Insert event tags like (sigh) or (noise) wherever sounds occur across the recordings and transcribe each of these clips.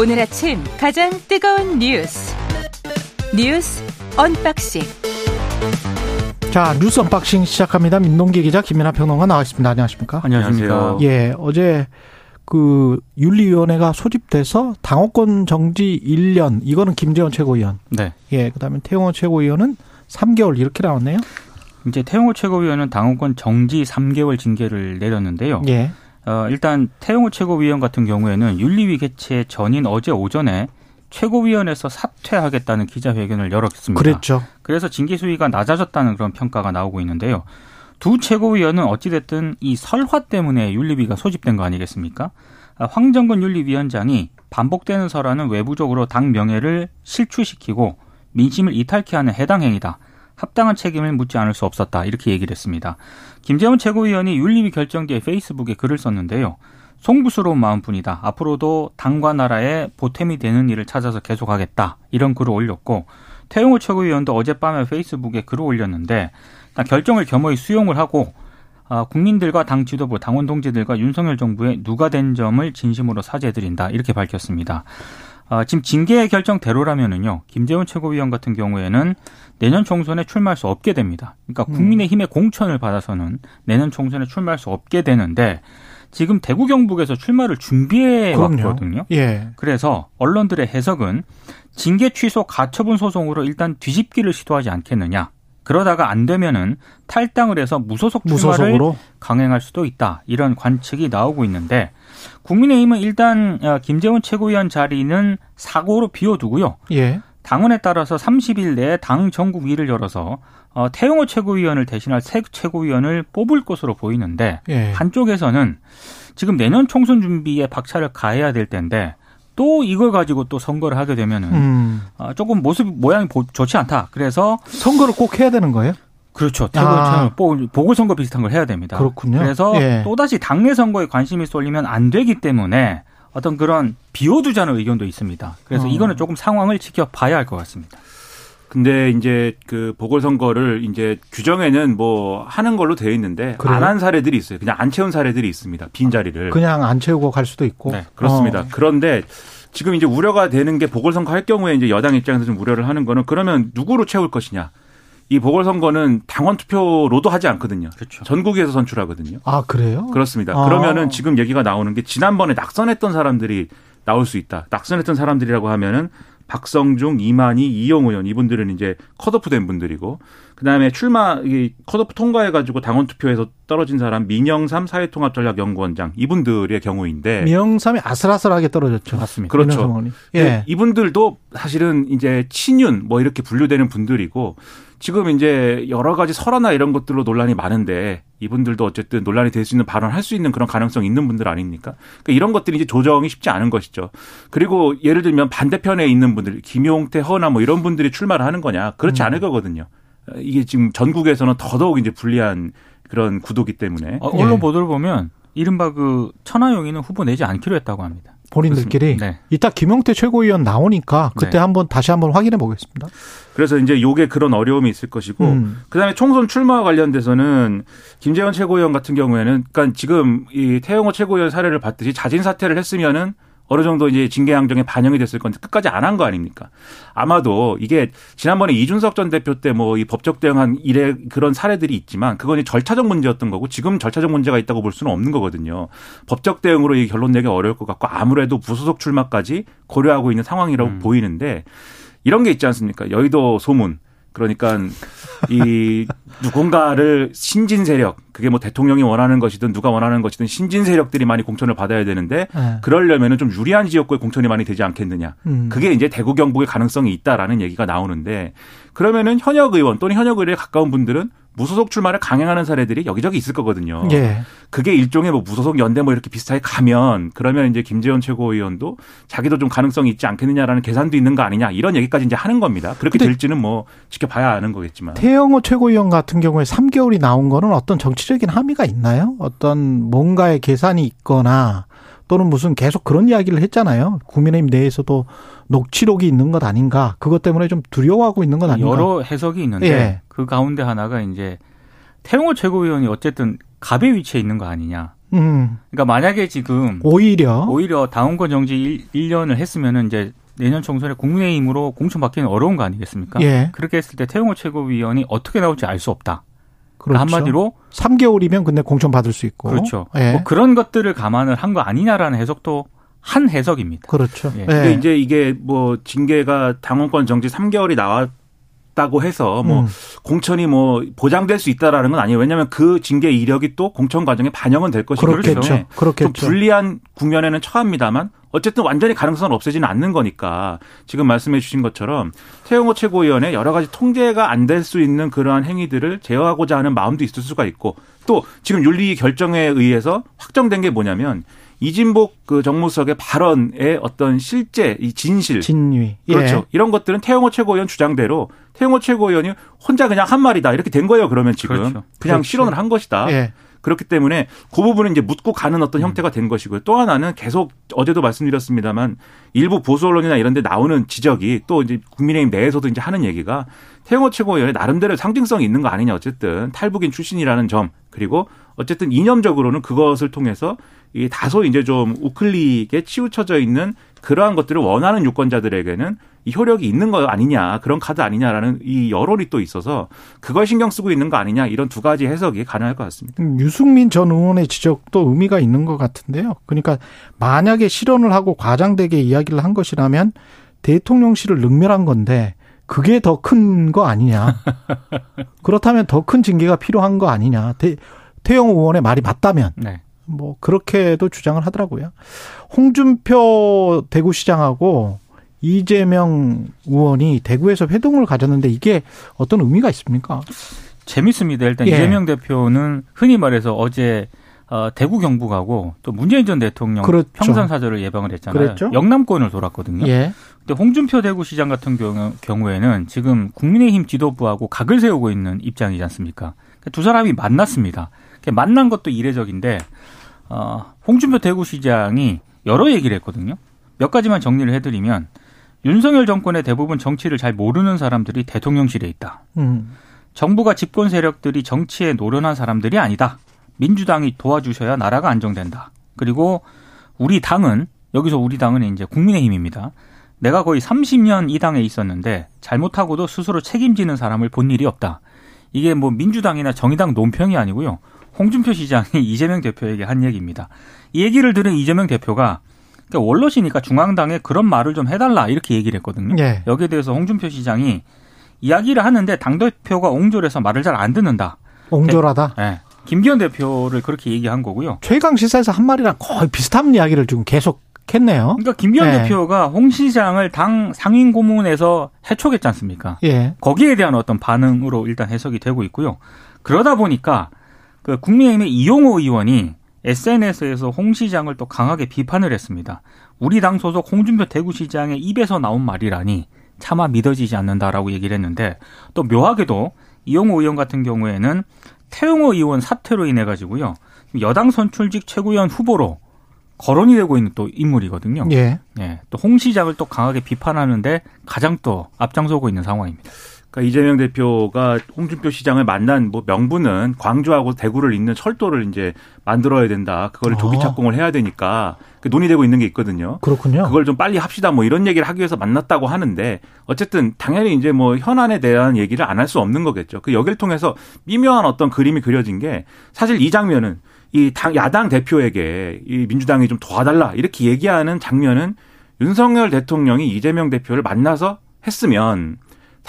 오늘 아침 가장 뜨거운 뉴스 뉴스 언박싱 자 뉴스 언박싱 시작합니다. 민동기 기자 김민하 평론가 나와 있습니다. 안녕하십니까? 안녕하십니까? 예, 어제 그 윤리위원회가 소집돼서 당원권 정지 1년 이거는 김재원 최고위원. 네. 예, 그다음에 태영호 최고위원은 3개월 이렇게 나왔네요. 이제 태영호 최고위원은 당원권 정지 3개월 징계를 내렸는데요. 예. 어, 일단 태용호 최고위원 같은 경우에는 윤리위 개최 전인 어제 오전에 최고위원회에서 사퇴하겠다는 기자회견을 열었습니다. 그랬죠. 그래서 징계 수위가 낮아졌다는 그런 평가가 나오고 있는데요. 두 최고위원은 어찌됐든 이 설화 때문에 윤리위가 소집된 거 아니겠습니까? 아, 황정근 윤리위원장이 반복되는 설화는 외부적으로 당 명예를 실추시키고 민심을 이탈케 하는 해당 행위다. 합당한 책임을 묻지 않을 수 없었다. 이렇게 얘기를 했습니다. 김재원 최고위원이 윤리위 결정 뒤에 페이스북에 글을 썼는데요. 송구스러운 마음뿐이다. 앞으로도 당과 나라에 보탬이 되는 일을 찾아서 계속하겠다. 이런 글을 올렸고 태용호 최고위원도 어젯밤에 페이스북에 글을 올렸는데 결정을 겸허히 수용을 하고 아, 국민들과 당 지도부, 당원 동지들과 윤석열 정부에 누가 된 점을 진심으로 사죄드린다. 이렇게 밝혔습니다. 아, 지금 징계 결정대로라면은요, 김재원 최고위원 같은 경우에는 내년 총선에 출마할 수 없게 됩니다. 그러니까 음. 국민의힘의 공천을 받아서는 내년 총선에 출마할 수 없게 되는데 지금 대구 경북에서 출마를 준비해 그럼요. 왔거든요. 예. 그래서 언론들의 해석은 징계 취소 가처분 소송으로 일단 뒤집기를 시도하지 않겠느냐. 그러다가 안 되면은 탈당을 해서 무소속 출마를 무소속으로 강행할 수도 있다. 이런 관측이 나오고 있는데 국민의힘은 일단 어, 김재원 최고위원 자리는 사고로 비워두고요. 예. 당원에 따라서 30일 내에 당 전국위를 열어서 어, 태용호 최고위원을 대신할 새 최고위원을 뽑을 것으로 보이는데 예. 한쪽에서는 지금 내년 총선 준비에 박차를 가해야 될 텐데 또 이걸 가지고 또 선거를 하게 되면은 음. 어, 조금 모습 모양이 보- 좋지 않다. 그래서 선거를 꼭 해야 되는 거예요? 그렇죠. 아. 최고 보궐선거 비슷한 걸 해야 됩니다. 그렇군요. 그래서 예. 또다시 당내 선거에 관심이 쏠리면 안 되기 때문에 어떤 그런 비워두자는 의견도 있습니다. 그래서 어. 이거는 조금 상황을 지켜봐야 할 것 같습니다. 근데 이제 그 보궐선거를 이제 규정에는 뭐 하는 걸로 되어 있는데? 안 한 사례들이 있어요. 그냥 안 채운 사례들이 있습니다. 빈 자리를. 그냥 안 채우고 갈 수도 있고. 네, 그렇습니다. 어. 그런데 지금 이제 우려가 되는 게 보궐선거 할 경우에 이제 여당 입장에서 좀 우려를 하는 거는 그러면 누구로 채울 것이냐. 이 보궐선거는 당원 투표로도 하지 않거든요. 그렇죠. 전국에서 선출하거든요. 아, 그래요? 그렇습니다. 아. 그러면은 지금 얘기가 나오는 게 지난번에 낙선했던 사람들이 나올 수 있다. 낙선했던 사람들이라고 하면은 박성중, 이만희, 이용 의원 이분들은 이제 컷오프된 분들이고 그다음에 출마 이 컷오프 통과해 가지고 당원 투표에서 떨어진 사람 민영삼 사회통합전략연구원장 이분들의 경우인데 미영삼이 아슬아슬하게 떨어졌죠. 맞습니다. 그렇죠. 예. 예. 이분들도 사실은 이제 친윤 뭐 이렇게 분류되는 분들이고 지금 이제 여러 가지 설화나 이런 것들로 논란이 많은데 이분들도 어쨌든 논란이 될 수 있는 발언할 을수 있는 그런 가능성이 있는 분들 아닙니까? 그러니까 이런 것들이 이제 조정이 쉽지 않은 것이죠. 그리고 예를 들면 반대편에 있는 분들 김용태, 허나 뭐 이런 분들이 출마를 하는 거냐? 그렇지 음. 않을 거거든요. 이게 지금 전국에서는 더더욱 이제 불리한 그런 구도기 때문에 어, 언론 예. 보도를 보면 이른바 그 천하용인은 후보 내지 않기로 했다고 합니다. 본인들끼리. 네. 이따 김용태 최고위원 나오니까 그때 네. 한번 다시 한번 확인해 보겠습니다. 그래서 이제 요게 그런 어려움이 있을 것이고 음. 그다음에 총선 출마와 관련돼서는 김재원 최고위원 같은 경우에는 그러니까 지금 이 태영호 최고위원 사례를 봤듯이 자진 사퇴를 했으면은 어느 정도 이제 징계 양정에 반영이 됐을 건데 끝까지 안 한 거 아닙니까? 아마도 이게 지난번에 이준석 전 대표 때 뭐 이 법적 대응한 이래 그런 사례들이 있지만 그건 이제 절차적 문제였던 거고 지금 절차적 문제가 있다고 볼 수는 없는 거거든요. 법적 대응으로 이 결론 내기 어려울 것 같고 아무래도 무소속 출마까지 고려하고 있는 상황이라고 음. 보이는데 이런 게 있지 않습니까? 여의도 소문. 그러니까 이 누군가를 신진 세력, 그게 뭐 대통령이 원하는 것이든 누가 원하는 것이든 신진 세력들이 많이 공천을 받아야 되는데 예. 그러려면은 좀 유리한 지역구에 공천이 많이 되지 않겠느냐. 음. 그게 이제 대구 경북의 가능성이 있다라는 얘기가 나오는데 그러면은 현역 의원 또는 현역 의원에 가까운 분들은 무소속 출마를 강행하는 사례들이 여기저기 있을 거거든요. 예. 그게 일종의 뭐 무소속 연대 뭐 이렇게 비슷하게 가면 그러면 이제 김재원 최고위원도 자기도 좀 가능성이 있지 않겠느냐라는 계산도 있는 거 아니냐 이런 얘기까지 이제 하는 겁니다. 그렇게 될지는 뭐 지켜봐야 아는 거겠지만. 태영호 최고위원 같은 경우에 3개월이 나온 거는 어떤 정치적인 함의가 있나요? 어떤 뭔가의 계산이 있거나 또는 무슨 계속 그런 이야기를 했잖아요. 국민의힘 내에서도 녹취록이 있는 것 아닌가. 그것 때문에 좀 두려워하고 있는 것 아닌가. 여러 해석이 있는데 예. 그 가운데 하나가 이제 태용호 최고위원이 어쨌든 갑의 위치에 있는 거 아니냐. 음. 그러니까 만약에 지금 오히려 오히려 당원권 정지 1, 년을 했으면은 이제 내년 총선에 국민의힘으로 공천받기는 어려운 거 아니겠습니까? 예. 그렇게 했을 때 태용호 최고위원이 어떻게 나올지 알 수 없다. 그렇죠. 한마디로 3개월이면 근데 공천 받을 수 있고 그렇죠. 예. 뭐 그런 것들을 감안을 한 거 아니냐라는 해석도 한 해석입니다. 그렇죠. 예. 예. 근데 이제 이게 뭐 징계가 당원권 정지 3개월이 나왔 다고 해서 뭐 음. 공천이 뭐 보장될 수 있다라는 건 아니에요. 왜냐하면 그 징계 이력이 또 공천 과정에 반영은 될 것이기 그렇겠죠. 때문에 좀 그렇겠죠. 불리한 국면에는 처합니다만 어쨌든 완전히 가능성은 없어지는 않는 거니까 지금 말씀해 주신 것처럼 태영호 최고위원의 여러 가지 통제가 안 될 수 있는 그러한 행위들을 제어하고자 하는 마음도 있을 수가 있고 또 지금 윤리 결정에 의해서 확정된 게 뭐냐면 이진복 그 정무석의 발언의 어떤 실제 이 진실 진위. 예. 그렇죠. 이런 것들은 태영호 최고위원 주장대로 태영호 최고위원이 혼자 그냥 한 말이다 이렇게 된 거예요. 그러면 지금 그렇죠. 그냥 그렇죠. 실언을 한 것이다. 예. 그렇기 때문에 그 부분은 이제 묻고 가는 어떤 형태가 된 것이고요. 또 하나는 계속 어제도 말씀드렸습니다만 일부 보수 언론이나 이런 데 나오는 지적이 또 이제 국민의힘 내에서도 이제 하는 얘기가 태영호 최고위원의 나름대로 상징성이 있는 거 아니냐 어쨌든 탈북인 출신이라는 점 그리고 어쨌든 이념적으로는 그것을 통해서 이 다소 이제 좀 우클릭에 치우쳐져 있는 그러한 것들을 원하는 유권자들에게는 이 효력이 있는 거 아니냐 그런 카드 아니냐라는 이 여론이 또 있어서 그걸 신경 쓰고 있는 거 아니냐 이런 두 가지 해석이 가능할 것 같습니다. 음, 유승민 전 의원의 지적도 의미가 있는 것 같은데요. 그러니까 만약에 실언을 하고 과장되게 이야기를 한 것이라면 대통령실을 능멸한 건데 그게 더 큰 거 아니냐. (laughs) 그렇다면 더 큰 징계가 필요한 거 아니냐. 태, 태영 의원의 말이 맞다면 네. 뭐 그렇게도 주장을 하더라고요. 홍준표 대구시장하고 이재명 의원이 대구에서 회동을 가졌는데 이게 어떤 의미가 있습니까? 재밌습니다. 일단 예. 이재명 대표는 흔히 말해서 어제 어, 대구 경북 가고 또 문재인 전 대통령 그렇죠. 평선 사절을 예방을 했잖아요. 그랬죠. 영남권을 돌았거든요. 예. 근데 홍준표 대구시장 같은 경우, 경우에는 지금 국민의힘 지도부하고 각을 세우고 있는 입장이지 않습니까? 그러니까 두 사람이 만났습니다. 만난 것도 이례적인데 어, 홍준표 대구시장이 여러 얘기를 했거든요. 몇 가지만 정리를 해드리면 윤석열 정권의 대부분 정치를 잘 모르는 사람들이 대통령실에 있다. 음. 정부가 집권 세력들이 정치에 노련한 사람들이 아니다. 민주당이 도와주셔야 나라가 안정된다. 그리고 우리 당은 여기서 우리 당은 이제 국민의힘입니다. 내가 거의 30년 이 당에 있었는데 잘못하고도 스스로 책임지는 사람을 본 일이 없다. 이게 뭐 민주당이나 정의당 논평이 아니고요. 홍준표 시장이 (laughs) 이재명 대표에게 한 얘기입니다. 이 얘기를 들은 이재명 대표가 그러니까 원로시니까 중앙당에 그런 말을 좀 해달라 이렇게 얘기를 했거든요. 예. 여기에 대해서 홍준표 시장이 이야기를 하는데 당 대표가 옹졸해서 말을 잘 안 듣는다. 옹졸하다. 예. 김기현 대표를 그렇게 얘기한 거고요. 최강 시사에서 한 말이랑 거의 비슷한 이야기를 지금 계속 했네요. 그러니까 김기현 네. 대표가 홍 시장을 당 상임 고문에서 해촉했지 않습니까? 예. 거기에 대한 어떤 반응으로 일단 해석이 되고 있고요. 그러다 보니까 그 국민의힘의 이용호 의원이 SNS에서 홍 시장을 또 강하게 비판을 했습니다. 우리 당 소속 홍준표 대구시장의 입에서 나온 말이라니 차마 믿어지지 않는다라고 얘기를 했는데 또 묘하게도 이용호 의원 같은 경우에는 태용호 의원 사퇴로 인해 가지고요 여당 선출직 최고위원 후보로 거론이 되고 있는 또 인물이거든요. 예. 예, 또 홍 시장을 또 강하게 비판하는데 가장 또 앞장서고 있는 상황입니다. 그러니까 이재명 대표가 홍준표 시장을 만난 뭐 명분은 광주하고 대구를 잇는 철도를 이제 만들어야 된다. 그거를 조기 어. 착공을 해야 되니까 그 논의되고 있는 게 있거든요. 그렇군요. 그걸 좀 빨리 합시다 뭐 이런 얘기를 하기 위해서 만났다고 하는데 어쨌든 당연히 이제 뭐 현안에 대한 얘기를 안 할 수 없는 거겠죠. 그 여기를 통해서 미묘한 어떤 그림이 그려진 게 사실 이 장면은 이 당 야당 대표에게 이 민주당이 좀 도와달라 이렇게 얘기하는 장면은 윤석열 대통령이 이재명 대표를 만나서 했으면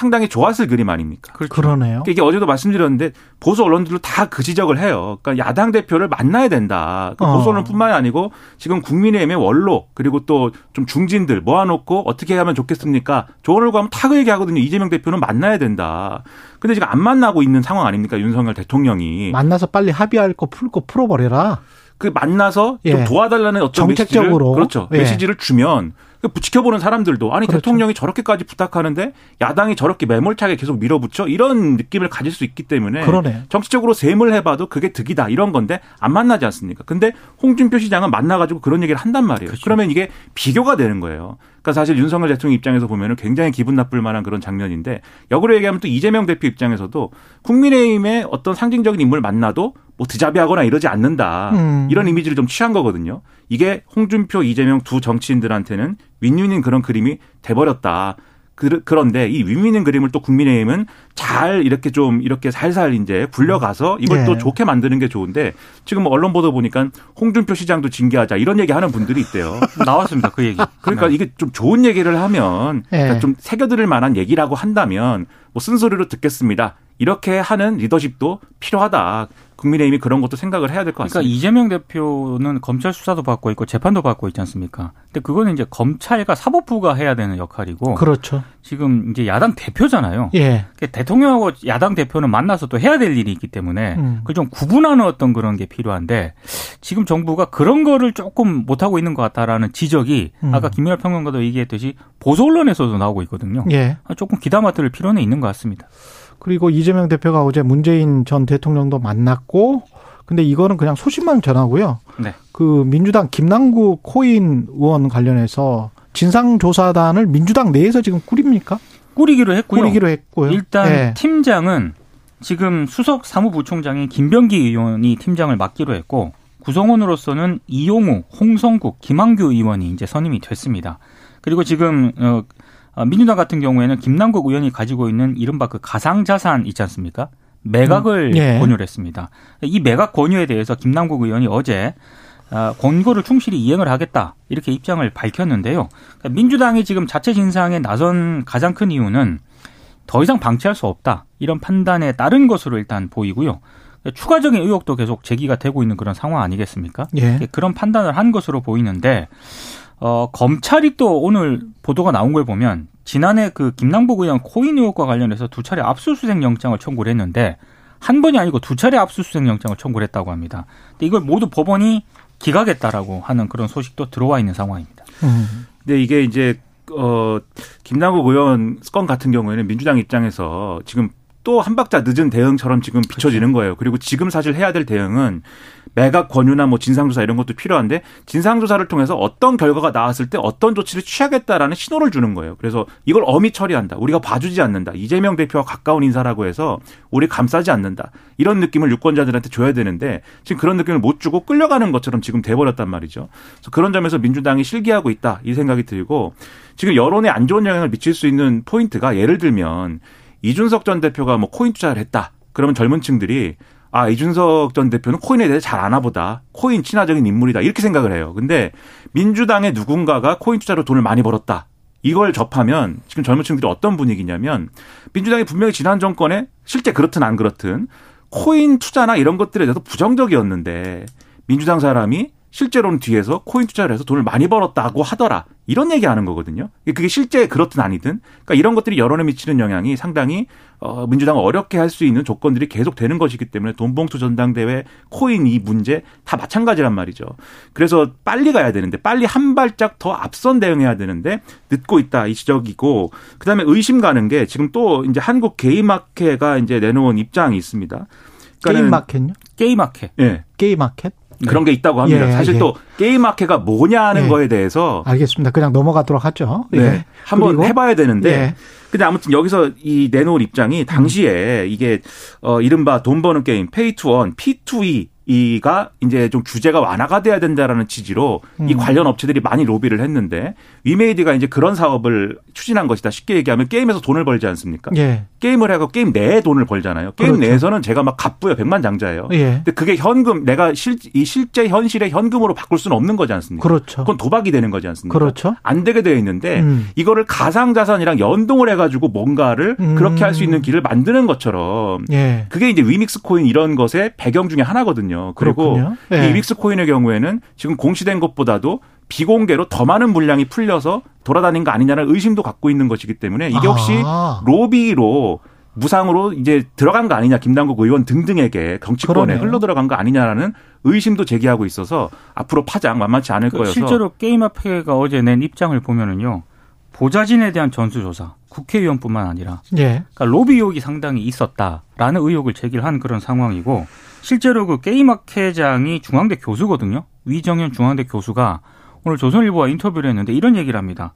상당히 좋았을 그림 아닙니까? 그러네요. 그러니까 이게 어제도 말씀드렸는데 보수 언론들도 다 그 지적을 해요. 그러니까 야당 대표를 만나야 된다. 그 어. 보수 언론뿐만이 아니고 지금 국민의힘의 원로 그리고 또 좀 중진들 모아놓고 어떻게 하면 좋겠습니까? 조언을 구하면 다그 얘기하거든요. 이재명 대표는 만나야 된다. 근데 지금 안 만나고 있는 상황 아닙니까? 윤석열 대통령이 만나서 빨리 합의할 거풀거 풀어버려라. 그 만나서 좀 예. 도와달라는 어떤 정책적으로. 메시지를 그렇죠. 예. 메시지를 주면 그 지켜보는 사람들도 아니 그렇죠. 대통령이 저렇게까지 부탁하는데 야당이 저렇게 매몰차게 계속 밀어붙여 이런 느낌을 가질 수 있기 때문에 그러네. 정치적으로 셈을 해봐도 그게 득이다 이런 건데 안 만나지 않습니까? 근데 홍준표 시장은 만나가지고 그런 얘기를 한단 말이에요. 그렇죠. 그러면 이게 비교가 되는 거예요. 그러니까 사실 윤석열 대통령 입장에서 보면은 굉장히 기분 나쁠 만한 그런 장면인데 역으로 얘기하면 또 이재명 대표 입장에서도 국민의힘의 어떤 상징적인 인물을 만나도 뭐 드자비하거나 이러지 않는다. 음. 이런 이미지를 좀 취한 거거든요. 이게 홍준표, 이재명 두 정치인들한테는 윈윈인 그런 그림이 돼버렸다. 그, 그런데 이 윈윈인 그림을 또 국민의힘은 잘 이렇게 좀 이렇게 살살 이제 굴려가서 이걸 네. 또 좋게 만드는 게 좋은데 지금 뭐 언론 보도 보니까 홍준표 시장도 징계하자 이런 얘기 하는 분들이 있대요. (laughs) 나왔습니다. 그 얘기. 그러니까 네. 이게 좀 좋은 얘기를 하면 네. 그러니까 좀 새겨들을 만한 얘기라고 한다면 뭐 쓴소리로 듣겠습니다. 이렇게 하는 리더십도 필요하다. 국민의힘이 그런 것도 생각을 해야 될것 그러니까 같습니다. 이재명 대표는 검찰 수사도 받고 있고 재판도 받고 있지 않습니까? 근데 그거는 이제 검찰과 사법부가 해야 되는 역할이고 그렇죠. 지금 이제 야당 대표잖아요. 예. 그러니까 대통령하고 야당 대표는 만나서 또 해야 될 일이 있기 때문에 음. 그걸 좀 구분하는 어떤 그런 게 필요한데 지금 정부가 그런 거를 조금 못 하고 있는 것 같다라는 지적이 음. 아까 김민하 평론가도 얘기했듯이 보수 언론에서도 나오고 있거든요. 예. 조금 귀담아 들을 필요는 있는 것 같습니다. 그리고 이재명 대표가 어제 문재인 전 대통령도 만났고 근데 이거는 그냥 소식만 전하고요. 네. 그 민주당 김남국 코인 의원 관련해서 진상조사단을 민주당 내에서 지금 꾸립니까? 꾸리기로 했고요. 꾸리기로 했고요. 일단 예. 팀장은 지금 수석 사무부총장인 김병기 의원이 팀장을 맡기로 했고 구성원으로서는 이용우, 홍성국, 김한규 의원이 이제 선임이 됐습니다. 그리고 지금 어, 어, 민주당 같은 경우에는 김남국 의원이 가지고 있는 이른바 그 가상자산 있지 않습니까? 매각을 음, 예. 권유를 했습니다. 이 매각 권유에 대해서 김남국 의원이 어제 아, 권고를 충실히 이행을 하겠다 이렇게 입장을 밝혔는데요. 그러니까 민주당이 지금 자체 진상에 나선 가장 큰 이유는 더 이상 방치할 수 없다 이런 판단에 따른 것으로 일단 보이고요. 추가적인 의혹도 계속 제기가 되고 있는 그런 상황 아니겠습니까? 예. 그런 판단을 한 것으로 보이는데 어, 검찰이 또 오늘 보도가 나온 걸 보면 지난해 그 김남국 의원 코인 의혹과 관련해서 두 차례 압수수색 영장을 청구를 했는데 한 번이 아니고 두 차례 압수수색 영장을 청구를 했다고 합니다. 근데 이걸 모두 법원이 기각했다라고 하는 그런 소식도 들어와 있는 상황입니다. 음. 근데 이게 이제 어 김남국 의원 건 같은 경우에는 민주당 입장에서 지금 또 한 박자 늦은 대응처럼 지금 비춰지는 거예요. 그리고 지금 사실 해야 될 대응은 매각 권유나 뭐 진상조사 이런 것도 필요한데 진상조사를 통해서 어떤 결과가 나왔을 때 어떤 조치를 취하겠다라는 신호를 주는 거예요. 그래서 이걸 엄히 처리한다. 우리가 봐주지 않는다. 이재명 대표와 가까운 인사라고 해서 우리 감싸지 않는다. 이런 느낌을 유권자들한테 줘야 되는데 지금 그런 느낌을 못 주고 끌려가는 것처럼 지금 돼버렸단 말이죠. 그래서 그런 점에서 민주당이 실기하고 있다. 이 생각이 들고 지금 여론에 안 좋은 영향을 미칠 수 있는 포인트가 예를 들면 이준석 전 대표가 뭐 코인 투자를 했다. 그러면 젊은 층들이 아, 이준석 전 대표는 코인에 대해 잘 아나 보다. 코인 친화적인 인물이다. 이렇게 생각을 해요. 근데 민주당의 누군가가 코인 투자로 돈을 많이 벌었다. 이걸 접하면 지금 젊은 층들이 어떤 분위기냐면 민주당이 분명히 지난 정권에 실제 그렇든 안 그렇든 코인 투자나 이런 것들에 대해서 부정적이었는데 민주당 사람이 실제로는 뒤에서 코인 투자를 해서 돈을 많이 벌었다고 하더라. 이런 얘기 하는 거거든요. 그게 실제 그렇든 아니든. 그러니까 이런 것들이 여론에 미치는 영향이 상당히 어, 민주당을 어렵게 할 수 있는 조건들이 계속 되는 것이기 때문에 돈봉투 전당대회 코인 이 문제 다 마찬가지란 말이죠. 그래서 빨리 가야 되는데 빨리 한 발짝 더 앞선 대응해야 되는데 늦고 있다 이 지적이고 그다음에 의심 가는 게 지금 또 이제 한국 게임마켓가 이제 내놓은 입장이 있습니다. 그러니까는- 게임 마켓요? 게임마켓. 예. 게임 마켓? 그런 게 있다고 합니다. 예, 사실 예. 또 게임 마켓가 뭐냐는 예. 거에 대해서 알겠습니다. 그냥 넘어가도록 하죠. 네, 예. 한번? 해봐야 되는데. 예. 근데 아무튼 여기서 이 내놓을 입장이 당시에 이게 어 이른바 돈 버는 게임 페이 투원 P2E 이가 이제 좀 규제가 완화가 돼야 된다라는 취지로 이 음. 관련 업체들이 많이 로비를 했는데 위메이드가 이제 그런 사업을 추진한 것이다. 쉽게 얘기하면 게임에서 돈을 벌지 않습니까? 예. 게임을 하고 게임 내에 돈을 벌잖아요. 게임 그렇죠. 내에서는 제가 막 갑부야 백만장자예요. 예. 근데 그게 현금 내가 실, 이 실제 현실의 현금으로 바꿀 수는 없는 거지 않습니까? 그렇죠. 그건 도박이 되는 거지 않습니까? 그렇죠. 안 되게 되어 있는데 음. 이거를 가상 자산이랑 연동을 해가지고 뭔가를 음. 그렇게 할 수 있는 길을 만드는 것처럼 예. 그게 이제 위믹스 코인 이런 것의 배경 중에 하나거든요. 그리고 그렇군요. 예. 이 위믹스 코인의 경우에는 지금 공시된 것보다도 비공개로 더 많은 물량이 풀려서 돌아다닌 거 아니냐는 의심도 갖고 있는 것이기 때문에 이게 혹시 아. 로비로 무상으로 이제 들어간 거 아니냐 김남국 의원 등등에게 정치권에 그러네요. 흘러 들어간 거 아니냐라는 의심도 제기하고 있어서 앞으로 파장 만만치 않을 그 거여서 실제로 게임마켓가 어제 낸 입장을 보면은요. 보좌진에 대한 전수조사, 국회의원뿐만 아니라 예. 그러니까 로비 의혹이 상당히 있었다라는 의혹을 제기한 그런 상황이고 실제로 그 게임학 회장이 중앙대 교수거든요. 위정현 중앙대 교수가 오늘 조선일보와 인터뷰를 했는데 이런 얘기를 합니다.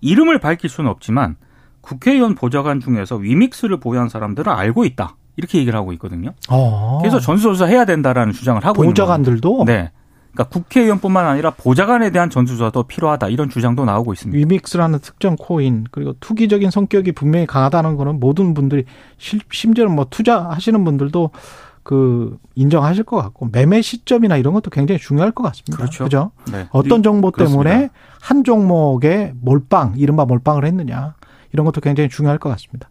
이름을 밝힐 수는 없지만 국회의원 보좌관 중에서 위믹스를 보유한 사람들을 알고 있다. 이렇게 얘기를 하고 있거든요. 어. 그래서 전수조사 해야 된다라는 주장을 하고 있는 거예요. 보좌관들도 네. 그러니까 국회의원뿐만 아니라 보좌관에 대한 전수조사도 필요하다 이런 주장도 나오고 있습니다. 위믹스라는 특정 코인 그리고 투기적인 성격이 분명히 강하다는 거는 모든 분들이 실- 심지어는 뭐 투자하시는 분들도 그 인정하실 것 같고 매매 시점이나 이런 것도 굉장히 중요할 것 같습니다. 그렇죠. 그죠? 네. 어떤 정보 때문에 그렇습니다. 한 종목에 몰빵, 이른바 몰빵을 했느냐. 이런 것도 굉장히 중요할 것 같습니다.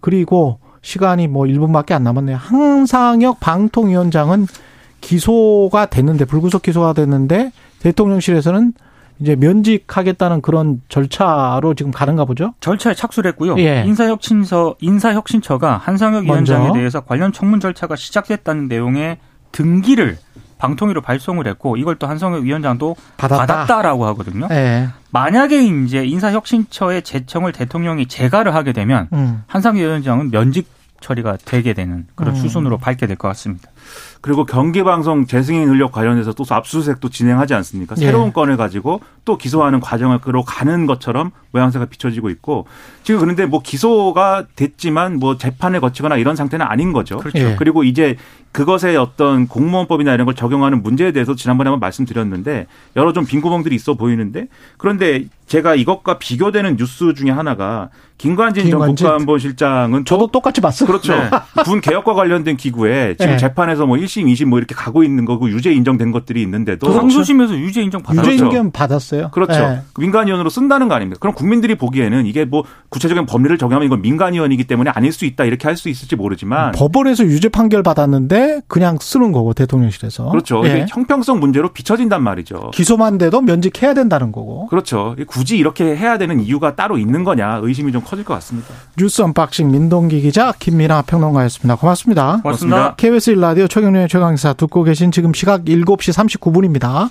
그리고 시간이 뭐 1분밖에 안 남았네요. 항상혁 방통위원장은 기소가 됐는데, 불구속 기소가 됐는데, 대통령실에서는 이제 면직하겠다는 그런 절차로 지금 가는가 보죠? 절차에 착수를 했고요. 예. 인사혁신처 인사혁신처가 한상혁 먼저. 위원장에 대해서 관련 청문 절차가 시작됐다는 내용의 등기를 방통위로 발송을 했고 이걸 또 한상혁 위원장도 받았다. 받았다 라고 하거든요. 예. 만약에 이제 인사혁신처의 제청을 대통령이 재가를 하게 되면 음. 한상혁 위원장은 면직 처리가 되게 되는 그런 음. 수순으로 밟게 될 것 같습니다. 그리고 경기방송 재승인 의혹 관련해서 또 압수수색도 진행하지 않습니까? 예. 새로운 건을 가지고 또 기소하는 과정을 끌어 가는 것처럼 모양새가 비춰지고 있고 지금 그런데 뭐 기소가 됐지만 뭐 재판을 거치거나 이런 상태는 아닌 거죠. 그렇죠. 예. 그리고 이제 그것의 어떤 공무원법이나 이런 걸 적용하는 문제에 대해서 지난번에 한번 말씀드렸는데 여러 좀 빈구멍들이 있어 보이는데 그런데 제가 이것과 비교되는 뉴스 중에 하나가 김관진, 김관진. 전 국가안보실장은 저도 똑같이 봤어요. 그렇죠. 군 개혁과 관련된 기구에 지금 네. 재판에서 뭐 1 심, 2심 뭐 이렇게 가고 있는 거고 유죄 인정된 것들이 있는데도 그렇죠. 항소심에서 유죄 인정 받았죠. 유죄인견 받았어요. 그렇죠. 예. 민간위원으로 쓴다는 거 아닙니까? 그럼 국민들이 보기에는 이게 뭐 구체적인 법리를 적용하면 이건 민간위원이기 때문에 아닐 수 있다 이렇게 할 수 있을지 모르지만 법원에서 유죄 판결 받았는데 그냥 쓰는 거고 대통령실에서. 그렇죠. 예. 이게 형평성 문제로 비춰진단 말이죠. 기소만 돼도 면직해야 된다는 거고. 그렇죠. 굳이 이렇게 해야 되는 이유가 따로 있는 거냐 의심이 좀 커질 것 같습니다. 뉴스 언박싱 민동기 기자 김민하 평론가였습니다. 고맙습니다. 고맙습니다. KBS 1라디오 최경영의 최강시사 듣고 계신 지금 시각 7시 39분입니다.